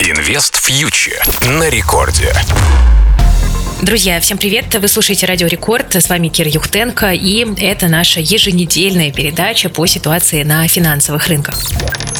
Инвест фьючер на рекорде. Друзья, всем привет! Вы слушаете Радио Рекорд. С вами Кир Юхтенко. И это наша еженедельная передача по ситуации на финансовых рынках.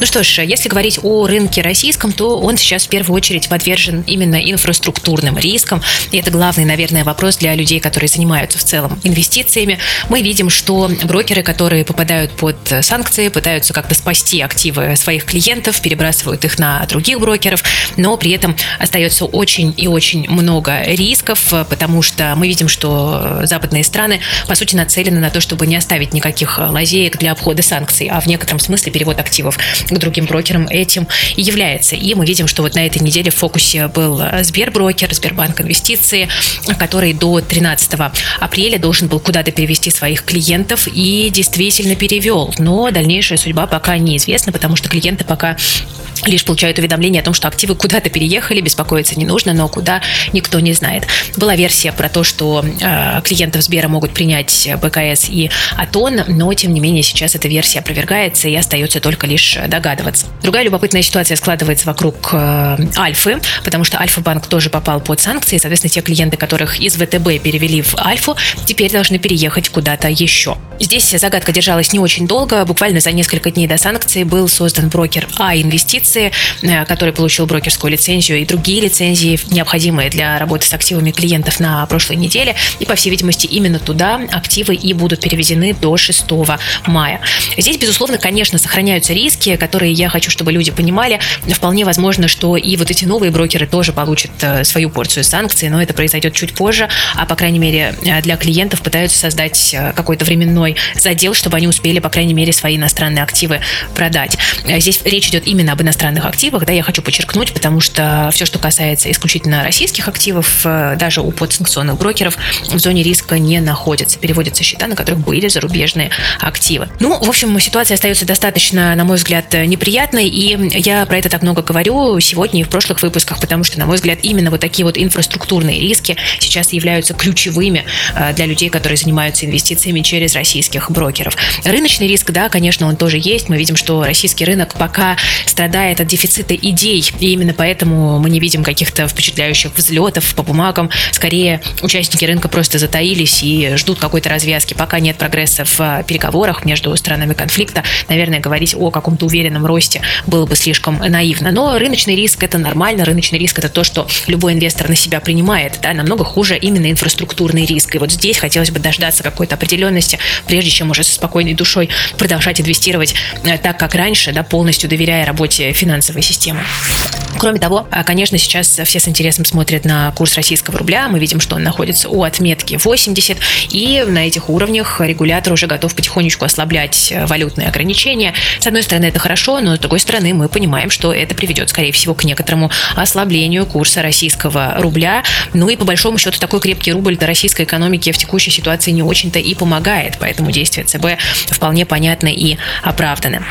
Ну что ж, если говорить о рынке российском, то он сейчас в первую очередь подвержен именно инфраструктурным рискам. И это главный, наверное, вопрос для людей, которые занимаются в целом инвестициями. Мы видим, что брокеры, которые попадают под санкции, пытаются как-то спасти активы своих клиентов, перебрасывают их на других брокеров, но при этом остается очень и очень много рисков, потому что мы видим, что западные страны, по сути, нацелены на то, чтобы не оставить никаких лазеек для обхода санкций, а в некотором смысле перевод активов к другим брокерам этим и является. И мы видим, что вот на этой неделе в фокусе был Сберброкер, Сбербанк Инвестиции, который до 13 апреля должен был куда-то перевести своих клиентов и действительно перевел. Но дальнейшая судьба пока неизвестна, потому что клиенты пока лишь получают уведомление о том, что активы куда-то переехали, беспокоиться не нужно, но куда никто не знает. Была версия про то, что э, клиентов Сбера могут принять БКС и АТОН, но тем не менее сейчас эта версия опровергается и остается только лишь догадываться. Другая любопытная ситуация складывается вокруг э, Альфы, потому что Альфа-банк тоже попал под санкции, соответственно, те клиенты, которых из ВТБ перевели в Альфу, теперь должны переехать куда-то еще. Здесь загадка держалась не очень долго, буквально за несколько дней до санкций был создан брокер А инвестиции э, который получил брокерскую лицензию и другие лицензии, необходимые для работы с активами клиентов на прошлой неделе. И, по всей видимости, именно туда активы и будут переведены до 6 мая. Здесь, безусловно, конечно, сохраняются риски, которые я хочу, чтобы люди понимали. Вполне возможно, что и вот эти новые брокеры тоже получат э, свою порцию санкций, но это произойдет чуть позже, а, по крайней мере, э, для клиентов пытаются создать какой-то временной задел, чтобы они успели, по крайней мере, свои иностранные активы продать. Здесь речь идет именно об иностранных активах, да, я хочу подчеркнуть, потому что все, что касается исключительно российских активов, э, даже у подсанкционных брокеров в зоне риска не находятся. Переводятся счета, на которых были зарубежные активы. Ну, в общем, ситуация остается достаточно, на мой взгляд, неприятной, и я про это так много говорю сегодня и в прошлых выпусках, потому что, на мой взгляд, именно вот такие вот инфраструктурные риски сейчас являются ключевыми э, для людей, которые занимаются инвестициями через российских брокеров. Рыночный риск, да, конечно, он тоже есть. Мы видим, что российский рынок пока страдает от дефицита идей, и именно поэтому мы не видим каких-то впечатляющих взлетов по бумагам. Скорее, участники рынка просто затаились и ждут какой-то развязки. Пока нет прогресса в а, переговорах между странами конфликта, наверное, говорить о каком-то уверенном росте было бы слишком наивно. Но рыночный риск – это нормально. Рыночный риск – это то, что любой инвестор на себя принимает. Да? Намного хуже именно инфраструктурный риск. И вот здесь хотелось бы дождаться какой-то определенности, прежде чем уже со спокойной душой продолжать инвестировать э, так, как раньше, да, полностью доверяя работе финансовой системы. Кроме того, а, конечно, сейчас все с интересом смотрят на курс российского рубля. Мы видим, что он находится у отметки 80, и на этих уровнях регулятор уже готов потихонечку ослаблять э, валютные ограничения. С одной стороны, это хорошо, но с другой стороны, мы понимаем, что это приведет, скорее всего, к некоторому ослаблению курса российского рубля. Ну и по большому счету, такой крепкий рубль для российской экономики в текущей ситуации не очень-то и помогает, поэтому действия ЦБ вполне понятны и оправданы.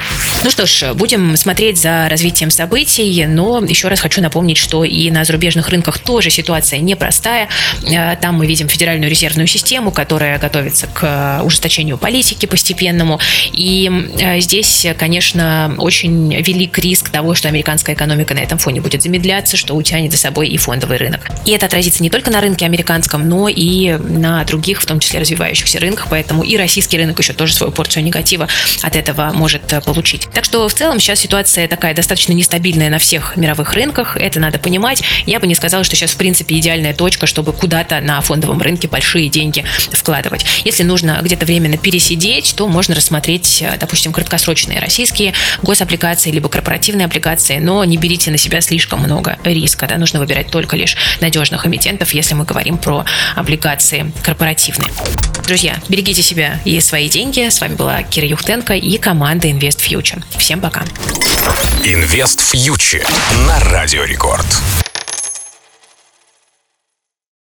Ну что ж, будем смотреть за развитием событий, но еще раз хочу напомнить, что и на зарубежных рынках тоже ситуация непростая. Э, там мы видим Федеральную резервную систему, которая готовится к ужесточению политики постепенному. И э, здесь, конечно, очень велик риск того, что американская экономика на этом фоне будет замедляться, что утянет за собой и фондовый рынок. И это отразится не только на рынке американском, но и на других, в том числе развивающихся рынках. Поэтому и российский рынок еще тоже свою порцию негатива от этого может э, получить. Так что в целом сейчас ситуация такая достаточно нестабильная на всех мировых рынках, это надо понимать. Я бы не сказала, что сейчас, в принципе, идеальная точка, чтобы куда-то на фондовом рынке большие деньги вкладывать. Если нужно где-то временно пересидеть, то можно рассмотреть, э, допустим, краткосрочные российские гособлигации, либо корпоративные облигации, но не берите на себя слишком много риска. Да? Нужно выбирать только лишь надежных эмитентов, если мы говорим про облигации корпоративные. Друзья, берегите себя и свои деньги. С вами была Кира Юхтенко и команда Invest Future. Всем пока. Инвест фьючер на Радио Рекорд.